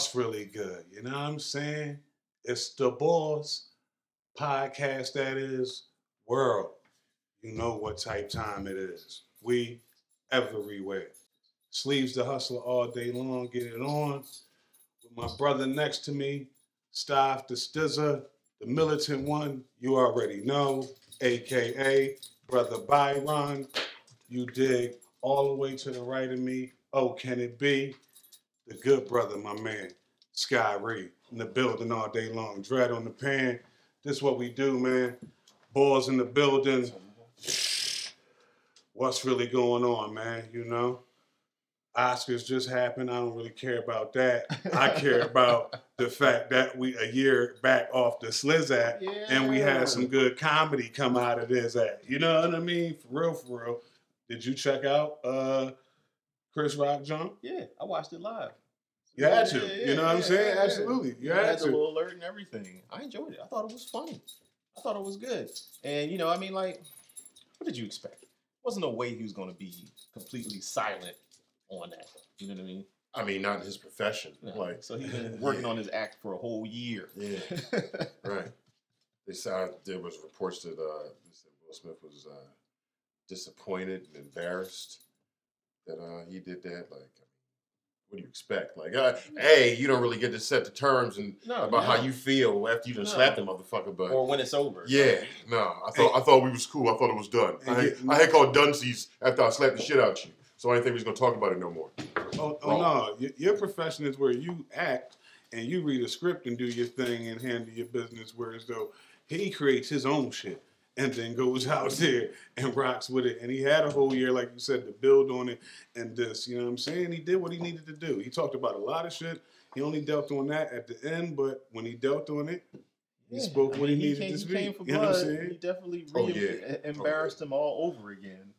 what's really good. You know what I'm saying? It's the boss podcast that is world. You know what type time it is. We everywhere. Sleeves the hustler all day long, get it on. With my brother next to me, Staff the Stizzer, the militant one, you already know, aka Brother Byron. You dig all the way to the right of me. Oh, can it be? The good brother, my man, Sky Ray, in the building all day long. Dread on the pan. This is what we do, man. Balls in the building. What's really going on, man? You know? Oscars just happened. I don't really care about that. I care about the fact that we a year back off the Sliz act and we had some good comedy come out of this act. You know what I mean? For real, for real. Did you check out uh Chris Rock jump? Yeah, I watched it live. You had to. Yeah, yeah, you know what I'm saying? Absolutely. You I had had the to. little alert and everything. I enjoyed it. I thought it was funny. I thought it was good. And you know, I mean, like, what did you expect? Wasn't no way he was going to be completely silent on that. You know what I mean? I mean, not in his profession. No. Like, so he's been working on his act for a whole year. yeah, right. They said there was reports that uh, they said Will Smith was uh, disappointed and embarrassed that uh, he did that. Like, what do you expect? Like, uh, hey, you don't really get to set the terms and no, about no. how you feel after you done No. slapped the motherfucker. But or when it's over. yeah, no, I thought I thought we was cool. I thought it was done. And I, you- I had called Dunsies after I slapped the shit out you, so I didn't think we was gonna talk about it no more. Oh, oh no, Y- your profession is where you act and you read a script and do your thing and handle your business. Whereas though he creates his own shit and then goes out there and rocks with it. And he had a whole year, like you said, to build on it and this. You know what I'm saying? He did what he needed to do. He talked about a lot of shit. He only dealt on that at the end, but when he dealt on it, he Yeah, spoke I what he mean, needed came, to he speak. came for you know what I'm saying? He definitely Oh, re- yeah. e- embarrassed him all over again.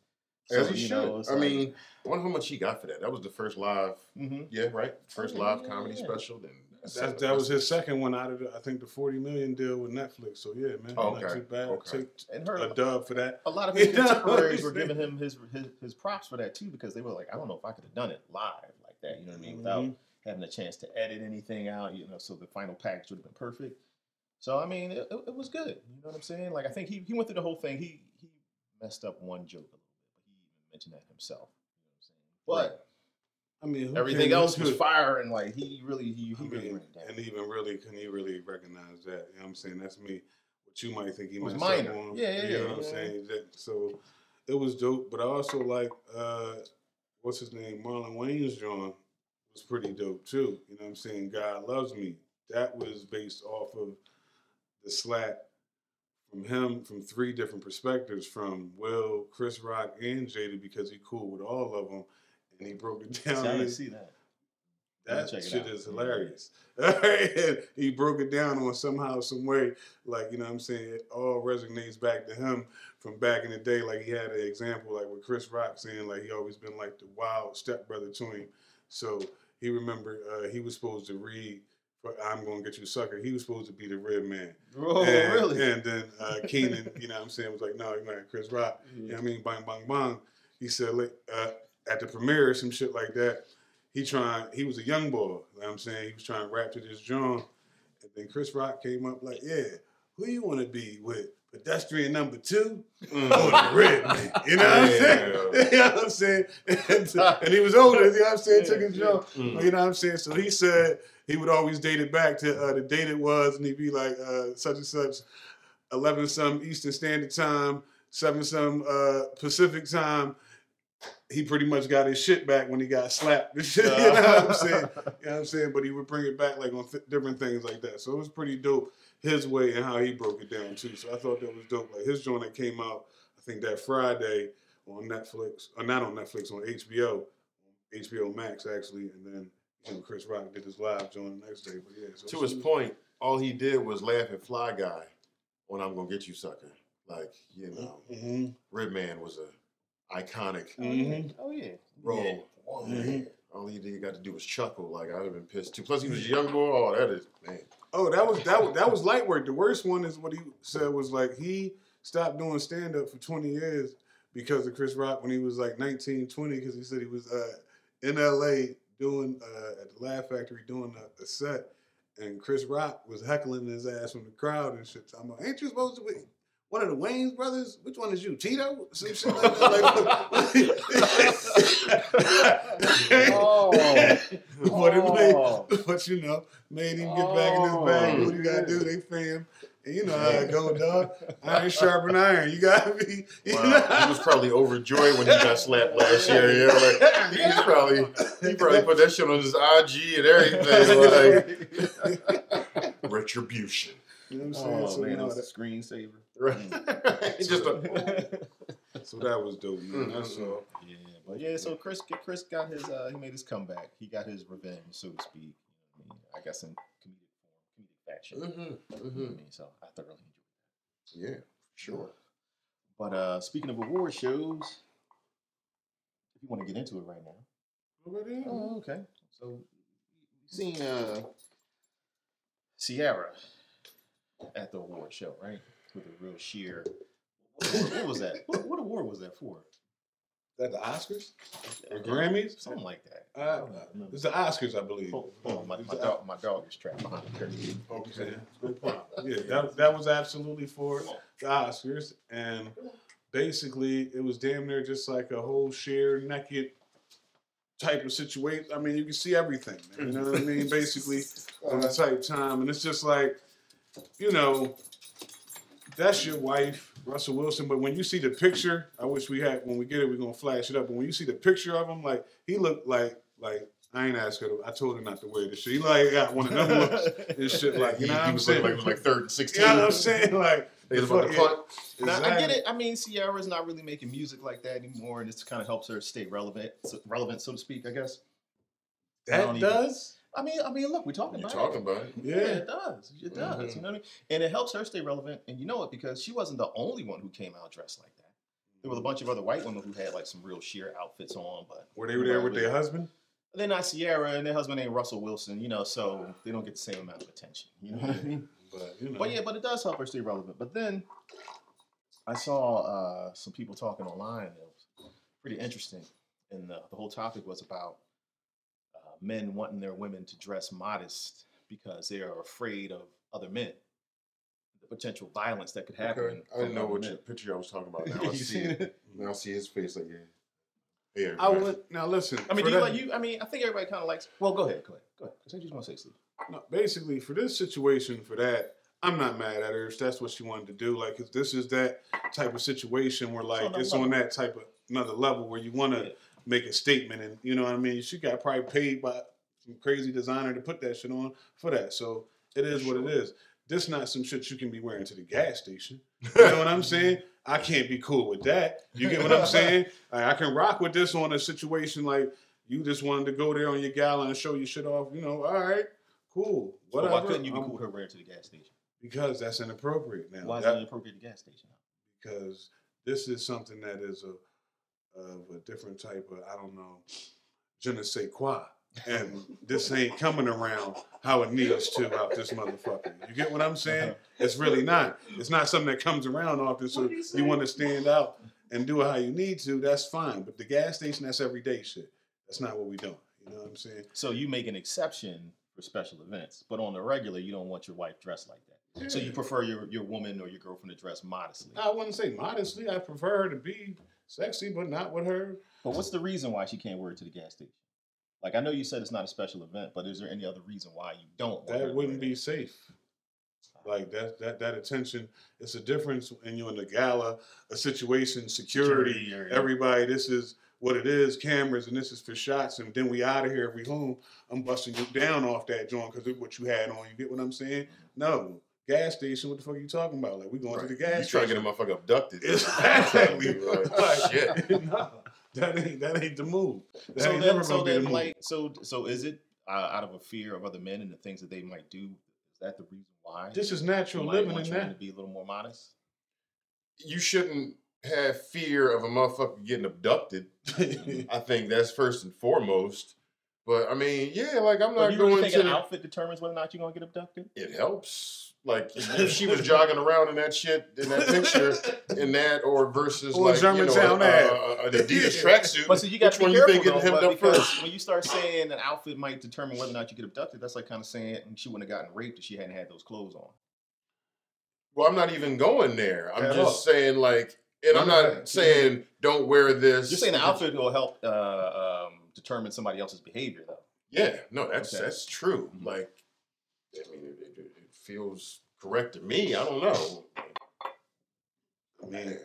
As So, he you should. know, I like- mean, I wonder how much he got for that. That was the first live, Mhm. yeah, right? First live yeah, comedy yeah. special. Then That, that was his second one out of the, I think the 40 million deal with Netflix. So yeah, man, Oh, not too bad. Okay. Take And her, a dub for that. a lot of his You know what I'm contemporaries were giving him his, his his props for that too because they were like, I don't know if I could have done it live like that. You know what I mean? Without Mhm. having a chance to edit anything out. You know, so the final package would have been perfect. So I mean, it, it, it was good. You know what I'm saying? Like I think he, he went through the whole thing. He he messed up one joke a little bit, but he even mentioned that himself. You know what I'm saying? But I mean, everything can- else was fire and like he really he, I he really mean, ran and even really, can he really recognize that? You know what I'm saying? That's me. What you might think he was messed minor. up on. Yeah, yeah, You know yeah, what I'm saying? That, so it was dope. But I also like, uh, what's his name? Marlon Wayans drawing was pretty dope too. You know what I'm saying? God Loves Me. That was based off of the slap from him from three different perspectives from Will, Chris Rock, and Jada because he cool with all of them. And he broke it See, down. I didn't see that. that shit is hilarious. he broke it down on somehow, some way, like you know what I'm saying, it all resonates back to him from back in the day. Like he had an example, like with Chris Rock saying, like he always been like the wild stepbrother to him. So he remembered uh, he was supposed to read for I'm gonna get you sucker. He was supposed to be the red man. Oh, and, really? And then uh Keenen, you know what I'm saying, was like, no, you're not Chris Rock. You know what I mean? Bang, bang, bang. He said, like, uh, at the premiere, some shit like that. He trying, he was a young boy. You know what I'm saying? He was trying to rap to this drum. And then Chris Rock came up like, yeah, who you want to be with? Pedestrian number two or the red man? You know what I'm saying? you know what I'm saying? And, and he was older, you know what I'm saying? Took his drum. Mm. You know what I'm saying? So he said he would always date it back to uh, the date it was, and he'd be like, uh, such and such, 11 some Eastern Standard Time, 7 some uh, Pacific Time. He pretty much got his shit back when he got slapped. you know what I'm saying? You know what I'm saying? But he would bring it back like on th- different things like that. So it was pretty dope his way and how he broke it down too. So I thought that was dope. Like his joint that came out, I think that Friday on Netflix, or not on Netflix, on HBO, HBO Max actually, and then you know Chris Rock did his live joint the next day. But yeah, so To his point, all he did was laugh at Fly Guy when I'm gonna get you, sucker. Like you know, hmm Redman was a iconic Oh, yeah. Mhm. Oh yeah. role. Yeah. Mhm. All he did got to do was chuckle. Like I'd have been pissed too. Plus, he was a young boy. Oh, that is man. Oh, that was that was that was light work. The worst one is what he said was like he stopped doing stand up for 20 years because of Chris Rock when he was like 19, 20, because he said he was uh, in LA doing uh, at the Laugh Factory doing a, a set, and Chris Rock was heckling his ass from the crowd and shit. I'm like, ain't you supposed to be one of the Wayans brothers? Which one is you, Tito? Some shit like that. Like, Oh. but, it made, Oh. but you know, made him get back in his oh. bag. Oh. What you gotta do? They fam. And you know how it go, dog. Iron sharpen iron. You gotta be. You Wow, know? he was probably overjoyed when he got slapped last year. Yeah, like he probably he probably put that shit on his IG and everything. Like retribution, You know what I'm saying? Oh so, man, you that know, was a screensaver. right? It's just a so that was dope, man. That's Mm-mm. all. Yeah, but yeah, so Chris Chris got his uh he made his comeback. He got his revenge, so to speak. I, mean, I guess in comedic form, comedic fashion. Mhm, You know what mhm. I mean, so I thoroughly enjoyed that. yeah, sure. But uh speaking of award shows, if you want to get into it right now. What about him? Oh, okay. So you've seen uh Ciara at the award show, right? With a real sheer. What, award- what was that? What, what award was that for? That the Oscars? Or Grammys? Something like that. I Uh, don't remember. it's the Oscars, I believe. Hold, hold on, my, my, dog, my dog is trapped behind the curtain. Okay, no problem. Yeah, that, that was absolutely for the Oscars, and basically it was damn near just like a whole sheer naked type of situation. I mean, you can see everything. man, You know what I mean? Basically, on the type time, and it's just like, you know, that's your wife, Russell Wilson. But when you see the picture, I wish we had when we get it, we're gonna flash it up. But when you see the picture of him, like he looked like like. I ain't asked her. To, I told her not to wear this shit. He like got one of them looks and shit. Like you he, know what he I'm was saying? looking like, like third and you know what I'm saying? Like He was about to punt. Now, I get it. I mean, Ciara's not really making music like that anymore, and this kind of helps her stay relevant, so, relevant, so to speak. I guess. I That don't even- does. I mean, I mean, look, we're talking You're about talking it. about it. Yeah, Yeah. it does. It does. Mhm. You know what I mean? And it helps her stay relevant. And you know it because she wasn't the only one who came out dressed like that. There was a bunch of other white women who had like some real sheer outfits on, but Were they there with their husband? they're not Ciara, and their husband ain't Russell Wilson. You know, so they don't get the same amount of attention. You know what I mean? But you know. But yeah, but it does help her stay relevant. But then I saw uh, some people talking online. It was pretty interesting, and the, the whole topic was about uh, men wanting their women to dress modest because they are afraid of other men, the potential violence that could happen. Okay. I didn't know what men. picture I was talking about. Now I see it. Now I see his face. Like yeah, yeah. I right. would now listen. I mean, do you that- like you? I mean, I think everybody kind of likes. Well, go ahead, go ahead, go ahead. Say what you want to say, Steve. No, basically, for this situation, for that, I'm not mad at her if that's what she wanted to do. Like, 'cause this is that type of situation where, like, another it's on that type of another level where you want to Yeah. Make a statement, and you know what I mean. She got probably paid by some crazy designer to put that shit on for that. So it is what it is. This not some shit you can be wearing to the gas station. You know what I'm saying? I can't be cool with that. You get what I'm saying? Like, I can rock with this on a situation like you just wanted to go there on your gala and show your shit off. You know, all right, cool, whatever. why couldn't you be cool with her wearing to the gas station? Because that's inappropriate now. Why is That- that inappropriate at the gas station? because this is something that is a of a different type of I don't know, je ne sais quoi. And this ain't coming around how it needs to out this motherfucker. You get what I'm saying? Uh-huh. It's really not. It's not something that comes around often. So you you want to stand out and do it how you need to. That's fine. But the gas station, that's everyday shit. That's not what we doing. You know what I'm saying? So you make an exception for special events, but on the regular, you don't want your wife dressed like that. So you prefer your, your woman or your girlfriend to dress modestly. I wouldn't say modestly. I prefer her to be sexy, but not with her But what's the reason why she can't wear it to the gas station? Like I know you said it's not a special event, but is there any other reason why you don't? that wouldn't be safe. Ah. Like that that that attention, it's a difference when you're in the gala, a situation, security, Security everybody, this is what it is, cameras, and this is for shots, and then we out of here If we home. I'm busting you down off that joint because of what you had on. You get what I'm saying? Mm-hmm. No. Gas station, what the fuck are you talking about? Like we going to the gas station. You trying to get a motherfucker abducted? Exactly. Like, Like, shit. no, that ain't that ain't the move. That so ain't then, never so gonna the move. like, so so is it uh, out of a fear of other men and the things that they might do? Is that the reason why? this is natural might living want in that. to be a little more modest. You shouldn't have fear of a motherfucker getting abducted. I think that's first and foremost. But I mean, yeah, like I'm But not you really going think to. an outfit determines whether or not you're gonna get abducted? it helps. Like if she was jogging around in that shit in that picture in that, or versus Or like you know, Germantown a, Ave. a, a, an Adidas tracksuit. But see, you got to be one careful getting though, hemmed but up because first? when you start saying an outfit might determine whether or not you get abducted, that's like kind of saying she wouldn't have gotten raped if she hadn't had those clothes on. Well, I'm not even going there. I'm At just all. saying like, and I'm Right. not saying don't wear this. You're saying the outfit will help uh, um, determine somebody else's behavior, though. Yeah, no, that's Okay. that's true. Mhm. Like, I mean, feels correct to me. I don't know. I mean,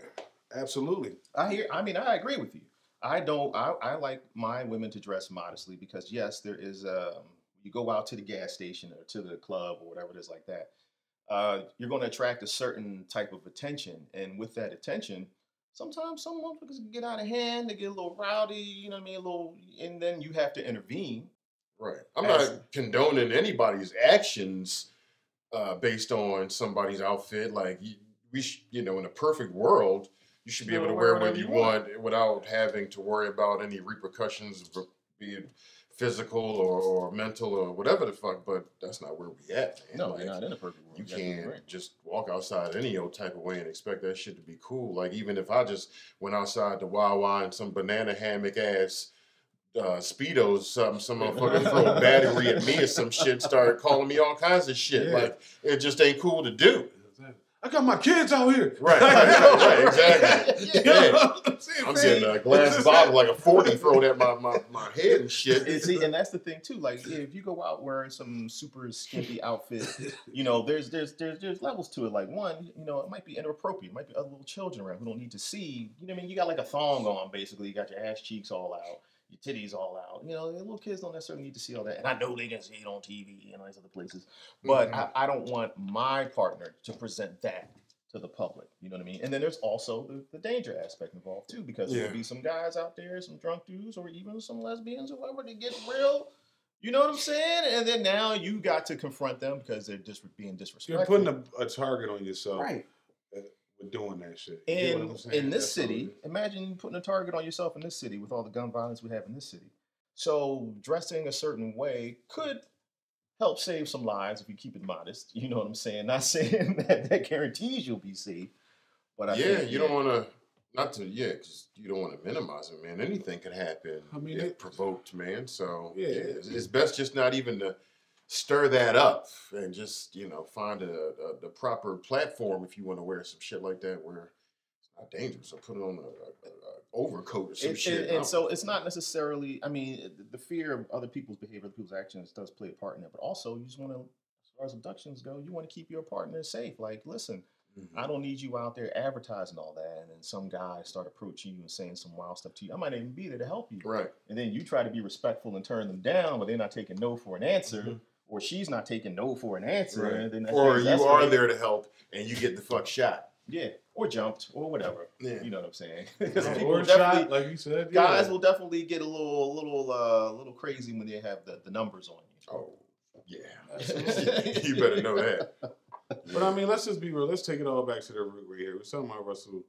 absolutely. I hear. I mean, I agree with you. I don't. I, I like my women to dress modestly because yes, there is. Um, you go out to the gas station or to the club or whatever it is like that. Uh, you're going to attract a certain type of attention, and with that attention, sometimes some motherfuckers can get out of hand. They get a little rowdy. You know what I mean? A little, and then you have to intervene. Right. I'm As- not condoning anybody's actions uh, based on somebody's outfit. Like, you, we, sh- you know, in a perfect world, you should be able to wear whatever you want without having to worry about any repercussions, be it physical or, or mental or whatever the fuck. But that's not where we at, man. No, Like, you're not in a perfect world. You can't right. just walk outside any old type of way and expect that shit to be cool. Like even if I just went outside to Wawa and some banana hammock ass uh, speedos, something, some motherfucker throw a battery at me or some shit, start calling me all kinds of shit. Yeah. Like it just ain't cool to do. I got my kids out here. Right, right, right, exactly. You know Yeah. I'm saying, I'm getting a glass bottle like a forty thrown at my, my, my head and shit. And see, and that's the thing too. Like, if you go out wearing some super skimpy outfit, you know, there's there's there's there's levels to it. Like one, you know, it might be inappropriate. It might be other little children around who don't need to see. You know, what I mean, you got like a thong on, basically. You got your ass cheeks all out, your titties all out. You know, little kids don't necessarily need to see all that. And I know they can see it on TV and all these other places, but Mhm. I, I don't want my partner to present that to the public. You know what I mean? And then there's also the, the danger aspect involved too, because Yeah. there'll be some guys out there, some drunk dudes, or even some lesbians or whatever, that get real. You know what I'm saying? And then now you got to confront them because they're just being disrespectful. You're putting a, a target on yourself right. With doing that shit. You get in in this That's city, is. imagine putting a target on yourself in this city with all the gun violence we have in this city. So dressing a certain way could help save some lives if you keep it modest. You know what I'm saying? Not saying that that guarantees you'll be safe, but I yeah, think, you don't want to, not to, yeah, because you don't want to minimize it, man. Anything could happen I mean, if it- provoked, man. So Yeah. yeah, it's, it's best just not even to stir that up and just you know find a, a the proper platform if you want to wear some shit like that where it's not dangerous. Or put it on a, a, a overcoat or some And, shit. and, and so it's not necessarily. I mean, the fear of other people's behavior, other people's actions, does play a part in it. But also, you just want to, as far as abductions go, you want to keep your partner safe. Like, listen, Mhm. I don't need you out there advertising all that, and then some guy start approaching you and saying some wild stuff to you. I might even be there to help you. right. And then you try to be respectful and turn them down, but they're not taking no for an answer, Mhm. Or she's not taking no for an answer. Right. And then Or things you are escalate. there to help and you get the fuck shot. yeah, or jumped, or whatever. Yeah. You know what I'm saying? Because people or shot, like you said. guys yeah. will definitely get a little, little, uh, little crazy when they have the, the numbers on you. Oh, yeah. You better know that. But I mean, let's just be real. Let's take it all back to the root right here. We're talking about Russell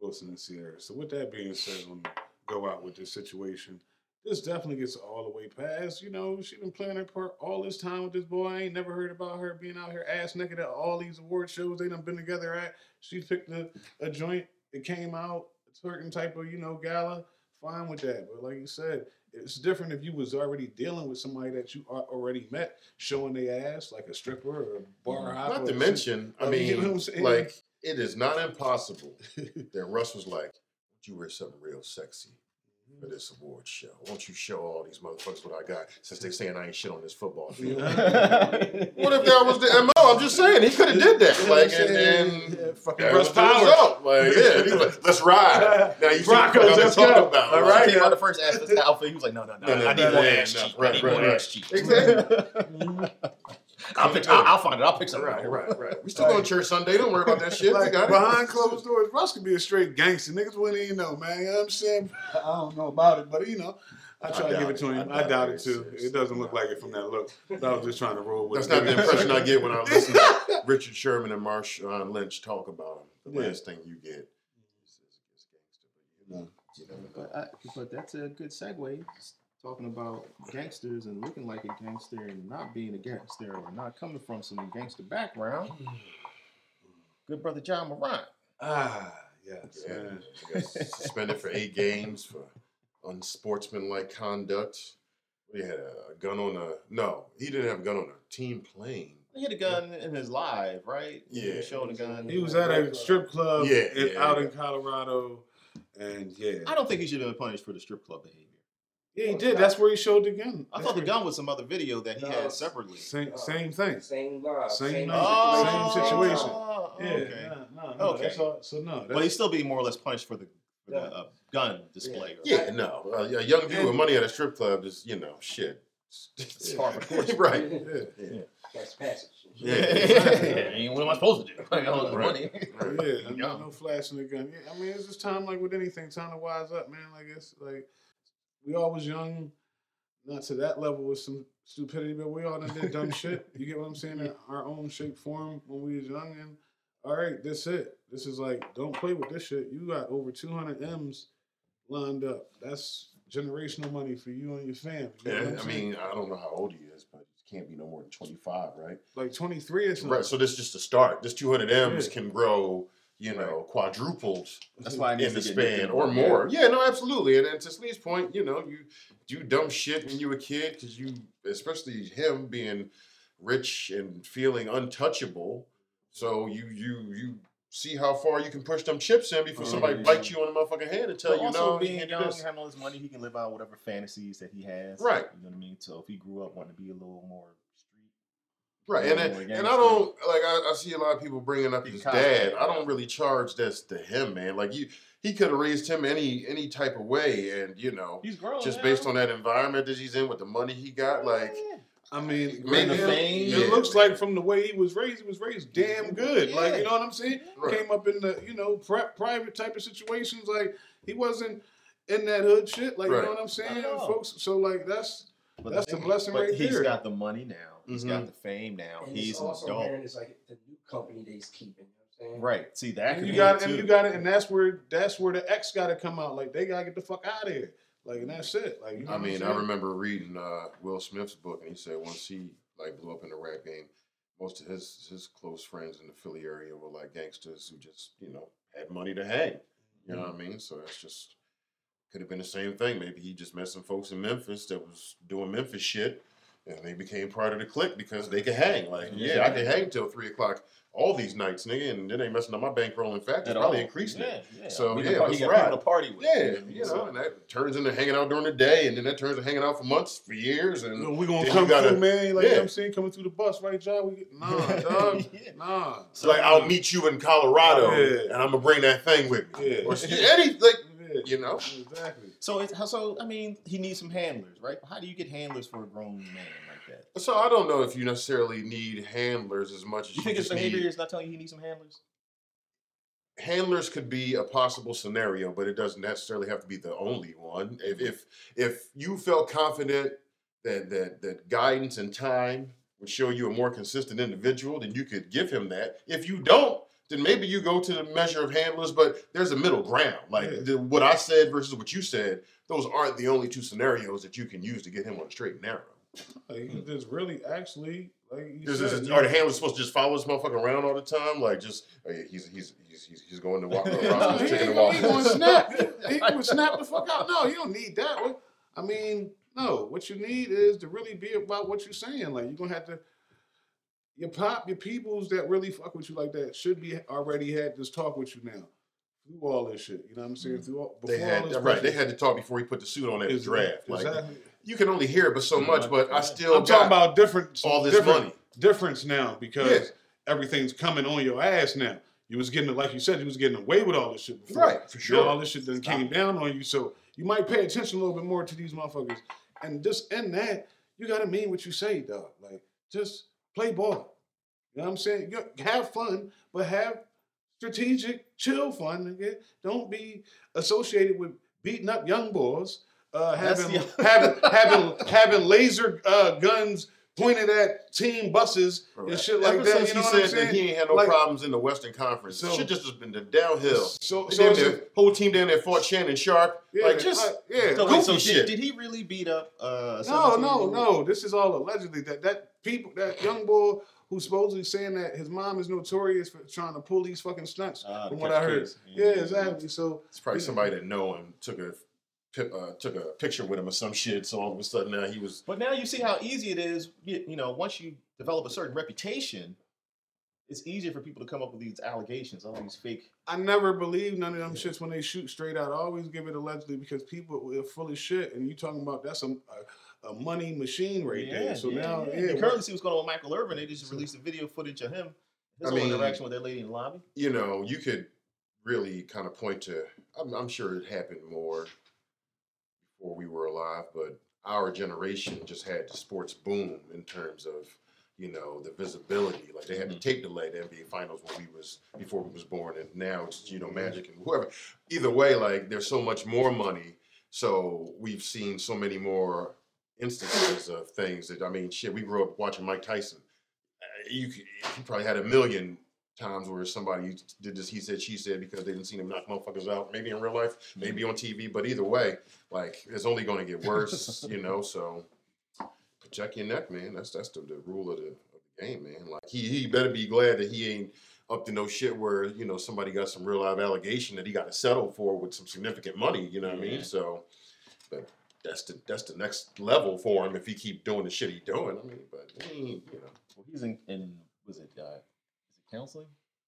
Wilson and Ciara. So with that being said, let me go out with this situation. This definitely gets all the way past. You know, she been playing her part all this time with this boy. I ain't never heard about her being out here ass naked at all these award shows they done been together at. She picked a, a joint. It came out a certain type of you know gala. Fine with that. But like you said, it's different if you was already dealing with somebody that you already met, showing their ass like a stripper or a bar mm-hmm. hopper. Not to mention, I Oh, you know what I'm mean, saying? like, it is not impossible that Russ was like, you wear something real sexy for this award show? Won't you show all these motherfuckers what I got since they saying I ain't shit on this football field? What if that was the MO? I'm just saying, he could have did that. You know what Like, I'm and Yeah, fucking that Russ was the Powers. result. Like, yeah, he was like, let's ride. Now you see Broncos, what I'm let's talking go. about. All like, right. came out the first ass outfit. He was like, no, no, no, No, no, I need no, more no, ass no, cheek. I need right, more right. ass cheek. Exactly. I'll, pick, I'll, I'll find it. I'll pick something. Right, right, right. We still going to church Sunday. Don't worry about that shit. Like got behind it. closed doors, Russ could be a straight gangster. Niggas wouldn't even know, man. You know what I'm saying? I don't know about it, but you know, I I try to give it to him. I I doubt doubt it. it too. It doesn't look like it from that look. But I was just trying to roll with That's it. not the impression I get when I listen to Richard Sherman and Marshawn uh, Lynch talk about him. The Yeah. last thing you get is, is, is gangster. But you know, you never know. But, I, but that's a good segue talking about gangsters and looking like a gangster and not being a gangster or not coming from some gangster background. Good brother Ja Morant. Ah, yes. Yeah, man. he got suspended for eight games for unsportsmanlike conduct. He had a gun on a no. He didn't have a gun on a team plane. He had a gun in his live, right? He Yeah. showed a gun. He was at a strip club Yeah, in, yeah, out yeah. in Colorado, and yeah, I don't think he should have been punished for the strip club behavior. Yeah, he did. That's where he showed the gun. I thought the gun was some other video that he No. had separately. Same, same thing. Same live. Same- Oh, same situation. Yeah. Yeah, Okay. no, no, no, Okay. All, so no, But that's, he's still being more or less punished for the, for the Yeah. uh, gun display. Yeah, no. Uh, a young dude with money at a strip club is, you know, shit. It's hard for course. right. yeah. Yeah. That's passage. Yeah. yeah. What am I supposed to do? I got all this Right. money. Yeah, no, Young. no flashing the gun. Yeah, I mean, it's just time like with anything, time to wise up, man. Like it's like we all was young, not to that level with some stupidity, but we all done did dumb shit. You get what I'm saying? In our own shape, form when we was young, and all right, that's it. This is like, don't play with this shit. You got over 200 M's lined up. That's generational money for you and your family. You Yeah, I saying? mean, I don't know how old he is, but he can't be no more than 25, right? like 23 or something. Right. So this is just a start. This 200 M's Yeah. can grow, you know, quadrupled That's why I in the span or more. Yeah, no, absolutely. And, and to Slee's point, you know, you do dumb shit when you were a kid because you, especially him being rich and feeling untouchable. So you you you see how far you can push them chips in before somebody Mhm. bites you on the motherfucking hand and tell But you also no, being can't young, this. having all this money, he can live out whatever fantasies that he has. Right. You know what I mean? So if he grew up wanting to be a little more Right, and then, and I don't like I, I see a lot of people bringing up his dad. I don't really charge this to him, man. Like you, he could have raised him any any type of way, and you know, he's grown. just now. based on that environment that he's in with the money he got, like Yeah. I mean, Maybe it, fame. it Yeah, looks man. like from the way he was raised, he was raised damn good. Like, you know what I'm saying? Right. Came up in the, you know, prep, private type of situations. Like, he wasn't in that hood shit. Like, you know what I'm saying, Not at all. folks? So, like, that's But That's the thing- blessing but right he's there. He's got the money now. He's Mhm. got the fame now. And he's it's an also adult. hearing it's like the new company that he's keeping. You know what I'm saying? Right. See that and could you be got it and you got it, and that's where that's where the X got to come out. Like, they gotta get the fuck out of here. Like, and that's it. Like, you know I mean, I remember reading uh, Will Smith's book, and he said once he like blew up in the rap game, most of his his close friends in the Philly area were like gangsters who just you know had money to hang. You know what I mean? So that's just could have been the same thing. Maybe he just met some folks in Memphis that was doing Memphis shit, and they became part of the clique because they could hang. Like, yeah, I can hang till three o'clock all these nights, nigga, and then they messing up my bankroll. In fact, it's At probably all. increasing yeah, it. Yeah. So, He yeah, can let's got ride. To party with. Yeah, what you know, So- and that turns into hanging out during the day, and then that turns to hanging out for months, for years, and We're gonna come gotta- through, man. Like, you know yeah. I'm saying? Coming through the bus, right, John? We get, nah, dog. Yeah. Nah. it's like I'll meet you in Colorado, Yeah. and I'm gonna bring that thing with me. Yeah. Or any like Yeah. you know. Exactly. So it's so I mean he needs some handlers, right? How do you get handlers for a grown man like that? So I don't know if you necessarily need handlers as much as You you, think his behavior need. is not telling you he needs some handlers? Handlers could be a possible scenario, but it doesn't necessarily have to be the only one. If if if you felt confident that that that guidance and time would show you a more consistent individual, then you could give him that. If you don't, then maybe you go to the measure of handlers, but there's a middle ground. Like Yeah. the, what I said versus what you said, those aren't the only two scenarios that you can use to get him on the straight and narrow. Like, there's really actually like you Is, said, is, are the handlers supposed to just follow this motherfucker around all the time? Like just oh yeah, he's he's he's he's, he's going to walk No, around he chicken ain't and gonna- he gonna snap. He snap the fuck out. No, you don't need that. I mean, no. What you need is to really be about what you're saying. Like you're gonna have to. Your pop, your peoples that really fuck with you like that should be already had this talk with you now through all this shit. You know what I'm saying? Mm. Through all, They before had all this right. They had to talk before he put the suit on at the draft. Like Exactly. you can only hear it but so much. But I still. I'm talking about different all this different money. difference now because everything's coming on your ass now. You was getting it, like you said, you was getting away with all this shit before. Right, for Now sure. all this shit then came down on you, so you might pay attention a little bit more to these motherfuckers. And just in that, you gotta mean what you say, dog. Like just play ball. You know what I'm saying? Have fun, but have strategic, chill fun. Nigga. Don't be associated with beating up young boys, uh, having having having having laser uh, guns pointed at team buses and shit like Ever that. Since You know he what I'm said that saying? he ain't had no Like- problems in the Western Conference, So- shit just has been the downhill. So, Damn so it's near- a- whole team down there fought Shannon Sharpe. yeah, like just I- yeah. So, goofy wait, so did, shit. did he really beat up? Uh, No, 17 no, no. This is all allegedly. That that people, that young boy who's supposedly saying that his mom is notorious for trying to pull these fucking stunts. Ah, from what I heard. case. Yeah, exactly. So It's probably Yeah. somebody that know him took a pi- uh, took a picture with him or some shit. So all of a sudden now he was But now you see how easy it is. You, you know, once you develop a certain reputation, it's easier for people to come up with these allegations, all these fake. I never believe none of them shits when they shoot straight out. I always give it allegedly because people are full of shit, and you talking about that's a, a, a money machine right there. So now, yeah, You what- currently see what's going on with Michael Irvin. They just released a video footage of him, his I whole mean- interaction with that lady in the lobby. you know, you could really kind of point to. I'm, I'm sure it happened more before we were alive, but our generation just had the sports boom in terms of you know the visibility. Like they had the tape delay the NBA Finals when we was before we was born, and now it's you know Magic and whoever. Either way, like there's so much more money, so we've seen so many more instances of things that I mean, shit. We grew up watching Mike Tyson. Uh, You he probably had a million times where somebody did this he said she said because they didn't see him knock motherfuckers out maybe in real life maybe on tv but either way like it's only going to get worse you know so protect your neck man that's that's the, the rule of the, of the game man like he, he better be glad that he ain't up to no shit where you know somebody got some real live allegation that he got to settle for with some significant money you know what i mean so but that's the that's the next level for him if he keep doing the shit he doing i mean but he ain't, you know. Well, he's in, in was it, uh, it counseling?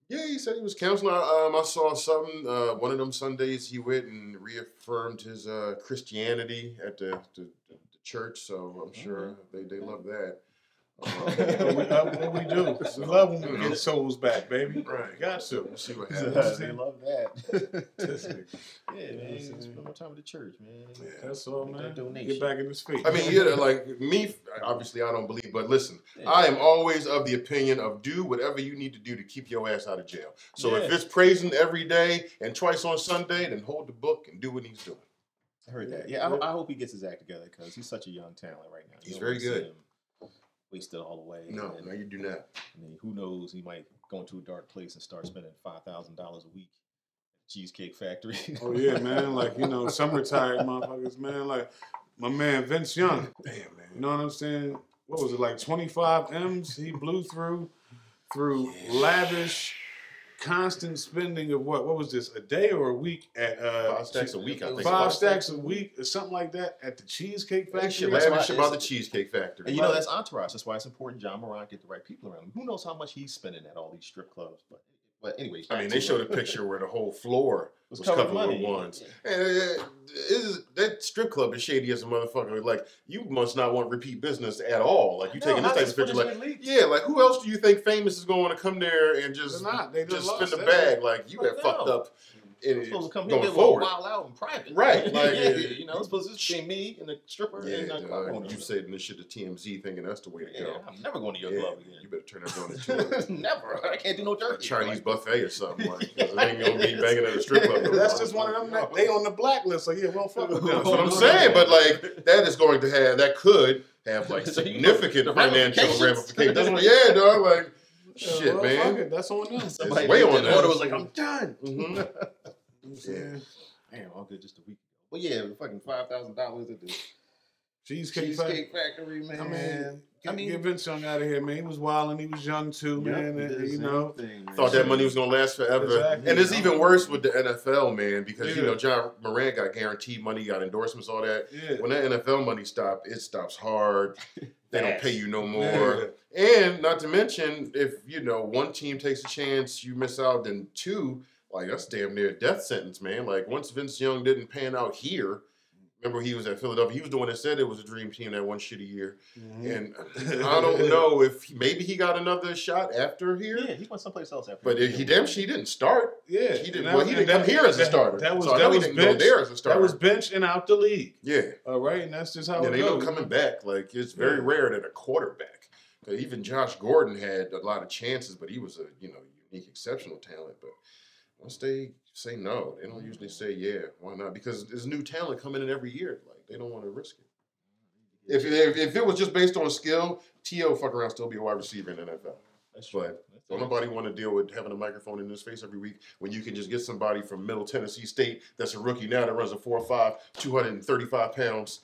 Yeah, he said he was counseling. I- Um, I saw something. Uh, one of them Sundays, he went and reaffirmed his uh, Christianity at the, the, the church. So I'm sure they, they love that. What we, uh, what we do? We love when we get souls back, baby. Right. Got to. We'll see what Yeah. happens. they love that. Yeah, You know what I'm man. saying? Spend more time with the church, man. That's all, Make man. that donation. Get back in his feet. I mean, yeah, like me, obviously, I don't believe, but listen, Yeah. I am always of the opinion of do whatever you need to do to keep your ass out of jail. So if it's praising every day and twice on Sunday, then hold the book and do what he's doing. I heard that. Yeah, I, I hope he gets his act together because he's such a young talent right now. You He's don't very wanna see good. Him Wasted all the way. No, and, no, you do not. I mean, who knows? He might go into a dark place and start spending five thousand dollars a week at Cheesecake Factory. Oh yeah, man. Like you know, some retired motherfuckers, man. Like my man Vince Young. Damn, man. You know what I'm saying? What was it like? 25 m's he blew through through Yeah. lavish, constant spending of what? What was this? A day or a week at uh Five stacks a week, I think. Five stacks a week or something like that at the Cheesecake Factory. shit That's lavish why about the Cheesecake Factory. And you know that's entourage. That's why it's important Ja Morant get the right people around him. Who knows how much he's spending at all these strip clubs? But but anyway, I mean, they to showed a picture where the whole floor was was covered covered money. with ones. Yeah. And uh, is that strip club is shady as a motherfucker. Like you must not want repeat business at all. Like you No, taking this type of picture, like leaked? yeah, like who else do you think famous is going to come there and just They're not. They done just lost spin the bag? Like you Right have fucked up We're supposed to come here going and forward. wild out in private. Right, like- yeah, you know, it's supposed to just be me and the stripper Yeah, and the club dog, you said this shit to TMZ thinking that's the way to yeah, go. I'm never going to your Yeah, club again. you better turn that down a, never. I can't do no a. Chinese Like, buffet or something. Like it ain't gonna be banging at a strip club. no That's just one of them. That, they on the blacklist. So yeah, well, fuck with them. That's what I'm saying. But like that is going to have that could have like So you know significant financial ramifications? ramifications. Yeah, dog. Like shit, well, man. fuck it. That's on them. Somebody way did on that that. order was like, I'm done. Mhm. Yeah. Damn, all good just a week. But yeah, fucking five thousand dollars at the Cheesecake, Factory. Cheesecake Factory, man. I mean, get, I mean- get Vince Young out of here, man. He was wild and he was young too, man. And, you know, Thought that money was gonna last forever. Exactly. And it's even worse with the NFL, man, because you know Ja Morant got guaranteed money, got endorsements, all that. yeah. When that NFL money stop, it stops hard. They don't pay you no Yeah. more. And not to mention, if you know one team takes a chance, you miss out. Then two, like that's damn near a death sentence, man. Like once Vince Young didn't pan out here, remember he was at Philadelphia. He was the one that said it was a dream team that one shitty year. Mhm. And I don't know if he, maybe he got another shot after here. Yeah, he went someplace else after. But if he damn she didn't start. Yeah, He didn't. And Well, he didn't come here as a starter. That was so that was he didn't go bench. there as a starter. That was bench and out the league. yeah. All right, and that's just how Yeah, it they know goes. coming back. Like it's very Yeah. rare that a quarterback. even Josh Gordon had a lot of chances, but he was a you know unique, exceptional talent. But once they say no, they don't usually say yeah. Why not? Because there's new talent coming in every year. Like they don't want to risk it. If, if if it was just based on skill, T.O. fuck around still be a wide receiver in the NFL. That's But That's Don't nobody want to deal with having a microphone in his face every week when you can just get somebody from Middle Tennessee State that's a rookie now that runs a 4'5, 235 pounds.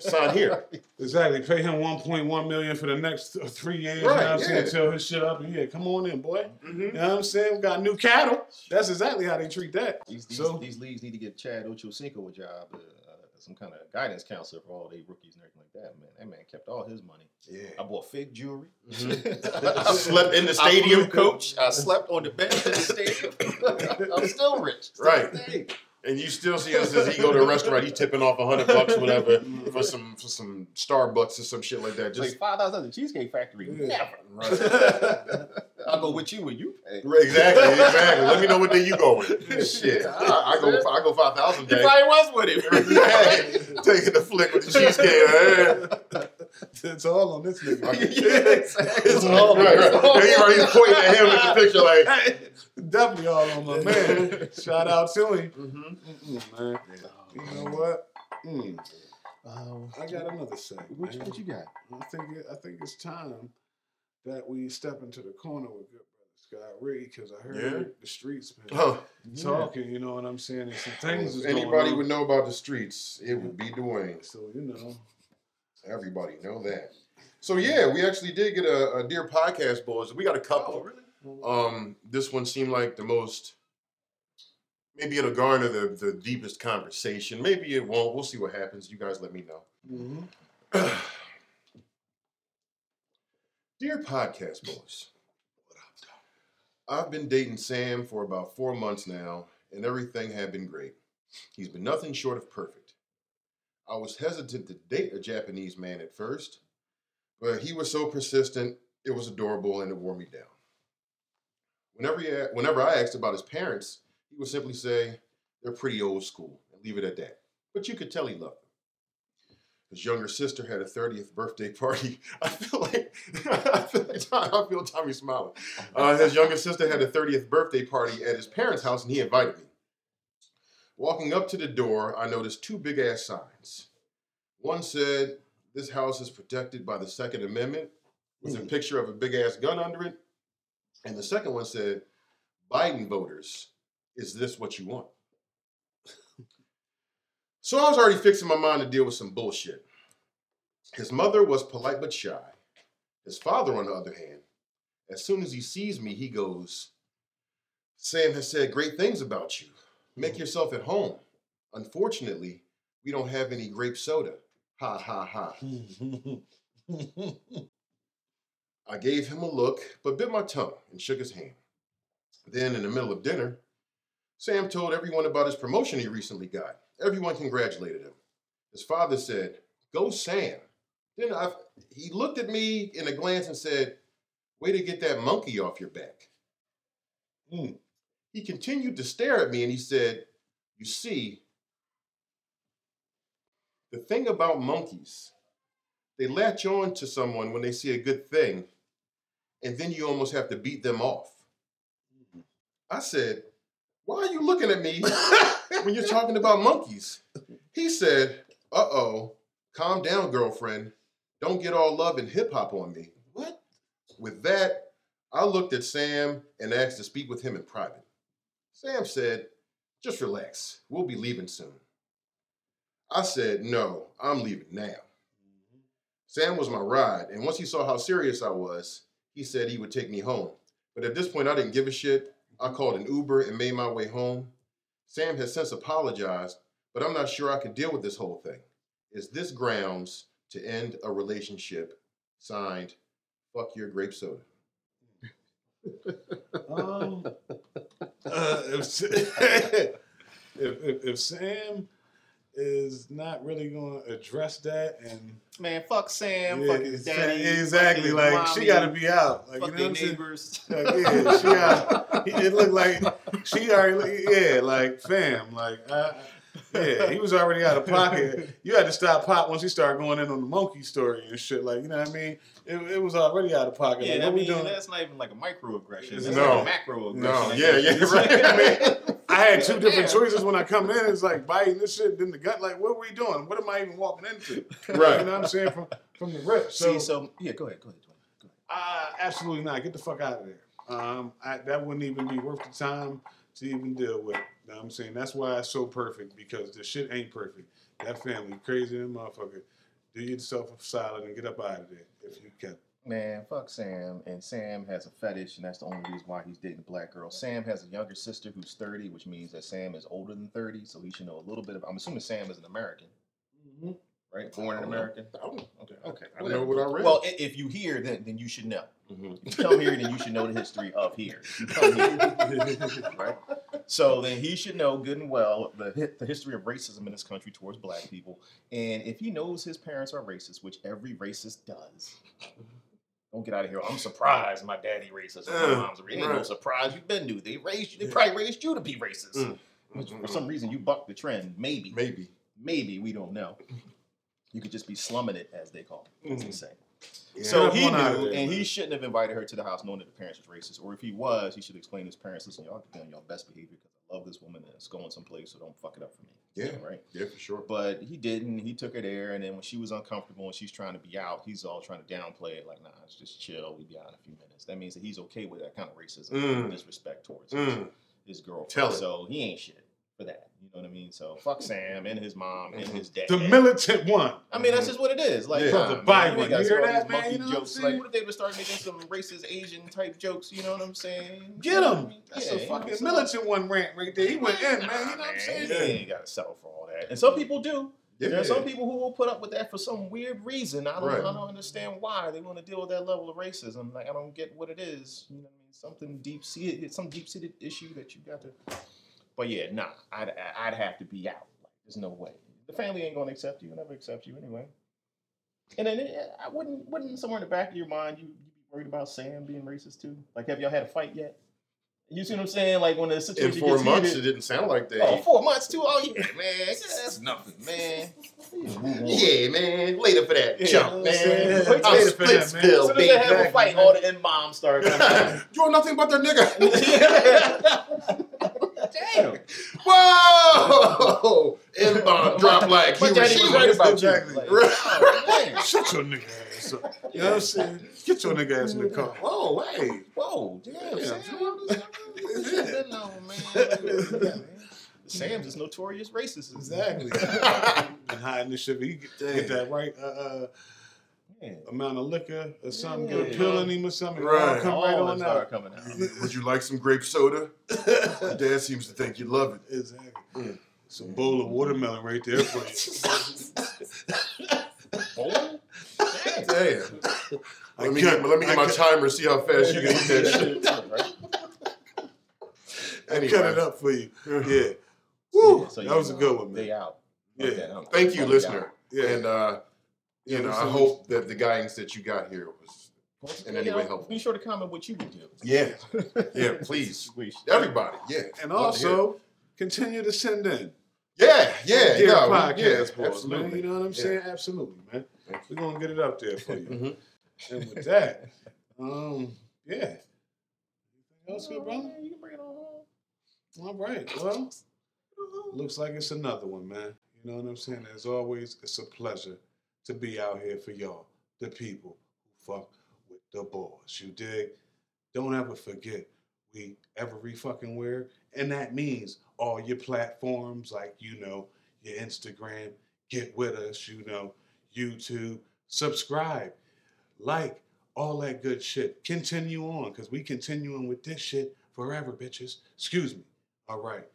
Sign here. Exactly. Pay him 1.1 million for the next three years. Right, you know what I'm saying? yeah. Tell his shit up. Yeah, come on in, boy. Mm-hmm. You know what I'm saying? We got new cattle. That's exactly how they treat that. These, these, So- these leagues need to get Chad Ochocinco a job, uh, uh, some kind of guidance counselor for all they rookies and everything like that. Man, that man kept all his money. Yeah. I bought fake jewelry. Mhm. Slept in the stadium, flew- coach. I slept on the bench in the stadium. I'm still rich. Right. And you still see us as he go to a restaurant, he's tipping off a hundred bucks, whatever, for some for some Starbucks or some shit like that. It's like Just five dollars at the Cheesecake Factory. Yeah. Never. I'll go with you when you pay. Right, exactly, exactly. Let me know what day you going. Shit, I, I go I go five thousand You probably was with him. Taking the flick with the cheesecake. eh? It's all on this nigga. Yeah, exactly. It's all right, right. And he already pointing at him with the picture like. Definitely all on my man. Shout out to him. Mm-hmm. Mm-mm, man. You know what? Mm. Um, I got another segment. what, you- man. what you got? I think it, I think it's time that we step into the corner with good brother Scott Ray because I heard Yeah? the streets been Huh. talking. You know what I'm saying? And some things. is If going anybody on. would know about the streets, it would be Dwayne. So you know. Everybody know that. So yeah, we actually did get a, a dear podcast boys. We got a couple. Oh, really? Um, this one seemed like the most. Maybe it'll garner the, the deepest conversation. Maybe it won't. We'll see what happens. You guys let me know. Mm-hmm. Dear podcast boys, I've been dating Sam for about four months now, and everything had been great. He's been nothing short of perfect. I was hesitant to date a Japanese man at first, but he was so persistent, it was adorable and it wore me down. Whenever, he, whenever I asked about his parents, he would simply say, they're pretty old school, and leave it at that. But you could tell he loved them. His younger sister had a 30th birthday party. I feel like I feel like Tom- I feel Tommy smiling. Uh, his younger sister had a 30th birthday party at his parents' house, and he invited me. Walking up to the door, I noticed two big ass signs. One said, "This house is protected by the Second Amendment," with a Mm. picture of a big ass gun under it, and the second one said, "Biden voters, is this what you want?" So I was already fixing my mind to deal with some bullshit. His mother was polite but shy. His father, on the other hand, as soon as he sees me, he goes, Sam has said great things about you. Make yourself at home. Unfortunately, we don't have any grape soda. Ha ha ha. I gave him a look, but bit my tongue and shook his hand. Then, in the middle of dinner, Sam told everyone about his promotion he recently got. Everyone congratulated him. His father said, Go, Sam. Then I, he looked at me in a glance and said, Way to get that monkey off your back. Mm. He continued to stare at me and he said, You see, the thing about monkeys, they latch on to someone when they see a good thing, and then you almost have to beat them off. I said, Why are you looking at me when you're talking about monkeys? He said, Uh oh, calm down, girlfriend. Don't get all love and hip hop on me. What? With that, I looked at Sam and asked to speak with him in private. Sam said, Just relax. We'll be leaving soon. I said, No, I'm leaving now. Sam was my ride, and once he saw how serious I was, he said he would take me home. But at this point, I didn't give a shit. I called an Uber and made my way home. Sam has since apologized, but I'm not sure I could deal with this whole thing. Is this grounds to end a relationship? Signed, fuck your grape soda. Um, uh, if, if, if if Sam is not really going to address that and Man, fuck Sam. Yeah, fuck his daddy. exactly fuck his like she got to be out. Like Fuck you know what I'm saying? neighbors. Like, yeah, she got. It looked like she already. Yeah, like fam. Like I, yeah, he was already out of pocket. You had to stop pop once he started going in on the monkey story and shit. Like you know what I mean? It, it was already out of pocket. Yeah, like, I what we doing? that's not even like a microaggression. That's No. like a macroaggression. No, yeah, guess. yeah, right. I mean, I had two different choices when I come in. It's like biting this shit, then the gut. Like, what are we doing? What am I even walking into? Right. You know what I'm saying from from the rip. So, See, so yeah, go ahead, go ahead, go ahead. Go ahead. uh, absolutely not. Get the fuck out of there. Um, I, that wouldn't even be worth the time to even deal with. You know what I'm saying that's why it's so perfect because the shit ain't perfect. That family crazy than motherfucker. Do yourself a solid and get up out of there if you can. Man, fuck Sam. And Sam has a fetish, and that's the only reason why he's dating a black girl. Sam has a younger sister who's 30, which means that Sam is older than 30, so he should know a little bit of. I'm assuming Sam is an American, mm-hmm. Right? Born in America. I don't, Okay, okay. I don't know what I read. Well, i- if you hear, then then you should know. Mhm. If you come here, then you should know the history of here. If you come here, right? So then he should know good and well the hi- the history of racism in this country towards black people. And if he knows his parents are racist, which every racist does, don't get out of here. I'm surprised my daddy racist. or My Uh, mom's racist. Ain't no right. surprise you've been to. They raised you. They Yeah. probably raised you to be racist. Mm. Which, for some reason, you bucked the trend. Maybe, Maybe. maybe we don't know. You could just be slumming it, as they call it, Mhm. say. Yeah, So he up on out of knew, there, and man. he shouldn't have invited her to the house knowing that the parents was racist. Or if he was, he should explain to his parents, listen, y'all have to be on your best behavior because I love this woman and it's going someplace, so don't fuck it up for me. Yeah. Right? Yeah, for sure. But he didn't. He took her there, and then when she was uncomfortable and she's trying to be out, he's all trying to downplay it, like, nah, it's just chill. We'll be out in a few minutes. That means that he's okay with that kind of racism Mm. and disrespect towards his, Mm. his girlfriend. Tell it. So he ain't shit for that. You know what I mean? So fuck Sam and his mom and his dad. the militant one. I mean, that's just what it is. Like, Yeah. The Bible, you you hear that, man? You know what I'm jokes. saying? Like, what if they would start making some racist Asian type jokes? You know what I'm saying? Get You know I him. mean? That's Yeah, a you know, fucking militant one rant right there. He went in, man. You know what I'm saying? You ain't got to settle for all that. And some people do. Yeah. There are some people who will put up with that for some weird reason. I don't, Right. I don't understand why they want to deal with that level of racism. Like, I don't get what it is. You know what I mean? Something deep seated, some deep seated issue that you got to. But yeah, nah, I'd, I'd have to be out. Like, there's no way. The family ain't gonna accept you. They'll never accept you anyway. And then eh, I wouldn't, wouldn't somewhere in the back of your mind you you be worried about Sam being racist too? Like, have y'all had a fight yet? You see what I'm saying? Like when the situation In four gets months, it didn't sound like that. Oh, four months too. Oh yeah, man. That's nothing, man. Yeah, man. Later for that Yeah, chump, you know man. I'm I'm that, split man. As spill, soon as they have a fight, all the moms start you want nothing but the nigga. Damn. Whoa! Bomb drop like he was she right about Exactly. you. Like, Right. oh. Shut your nigga ass up. You know what I'm saying? Get your nigga ass in the car. Whoa, hey. Whoa, damn, Yeah, Sam. Jordan. What you been on, man? Yeah, man. Sam's is notorious racist. Exactly. Been hiding this shit. but He get, get that right uh, uh. Amount of liquor or something. Get a pill in him or something. Right. Come All right of on out. start coming out. Would you like some grape soda? Your dad seems to think you love it. Exactly. Mm. It's a bowl of watermelon right there for you. Boy? Damn. Damn. I Let me get, let me get I my cut- timer. See how fast you can eat that shit. I Anyway. cut it up for you. Yeah. Woo! Yeah, so that was a good one, man. They out. Yeah. Okay, Thank you, I'm listener. Yeah. And uh, you know, I hope that the guidance that you got here was Well, in any way helpful. Be sure to comment what you would do. Yeah. Yeah, please. Everybody, yeah. And Love to hear it. also, continue to send in. yeah, yeah, yeah, no, we- podcast yeah, boys, man. absolutely. You know what I'm Yeah. saying? Absolutely, man. We're gonna get it up there for you. Mhm. and with that, um, yeah. Anything else good, brother? You can bring it on home. All right. Well, looks like it's another one, man. You know what I'm saying? As always, it's a pleasure to be out here for y'all, the people who fuck with the boys. You dig? Don't ever forget, we every fucking where, and that means all your platforms, like you know, your Instagram. Get with us, you know, YouTube. Subscribe, like, all that good shit. Continue on, because we continuing with this shit forever, bitches. Excuse me. All right.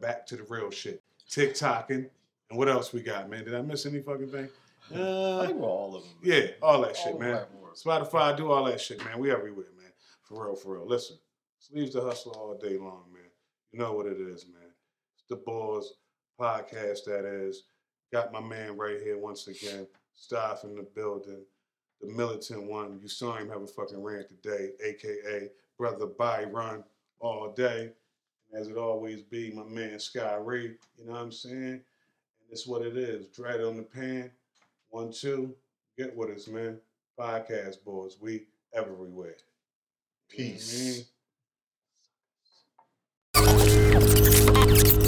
Back to the real shit. TikToking. And what else we got, man? Did I miss any fucking thing? I Uh, think we're all of them. yeah, all that All shit, man. Spotify, do all that shit, man. We everywhere, man. For real, for real. Listen, sleeves the hustle all day long, man. You know what it is, man. It's the Boys podcast, that is. Got my man right here once again. Staff in the building. The militant one. You saw him have a fucking rant today, aka Brother Byron, all day. And as it always be, my man Sky Ray. You know what I'm saying? And it's what it is. Dread on the pan. One, two. Get with us, man podcast boys. We everywhere. You know what I Peace. Peace.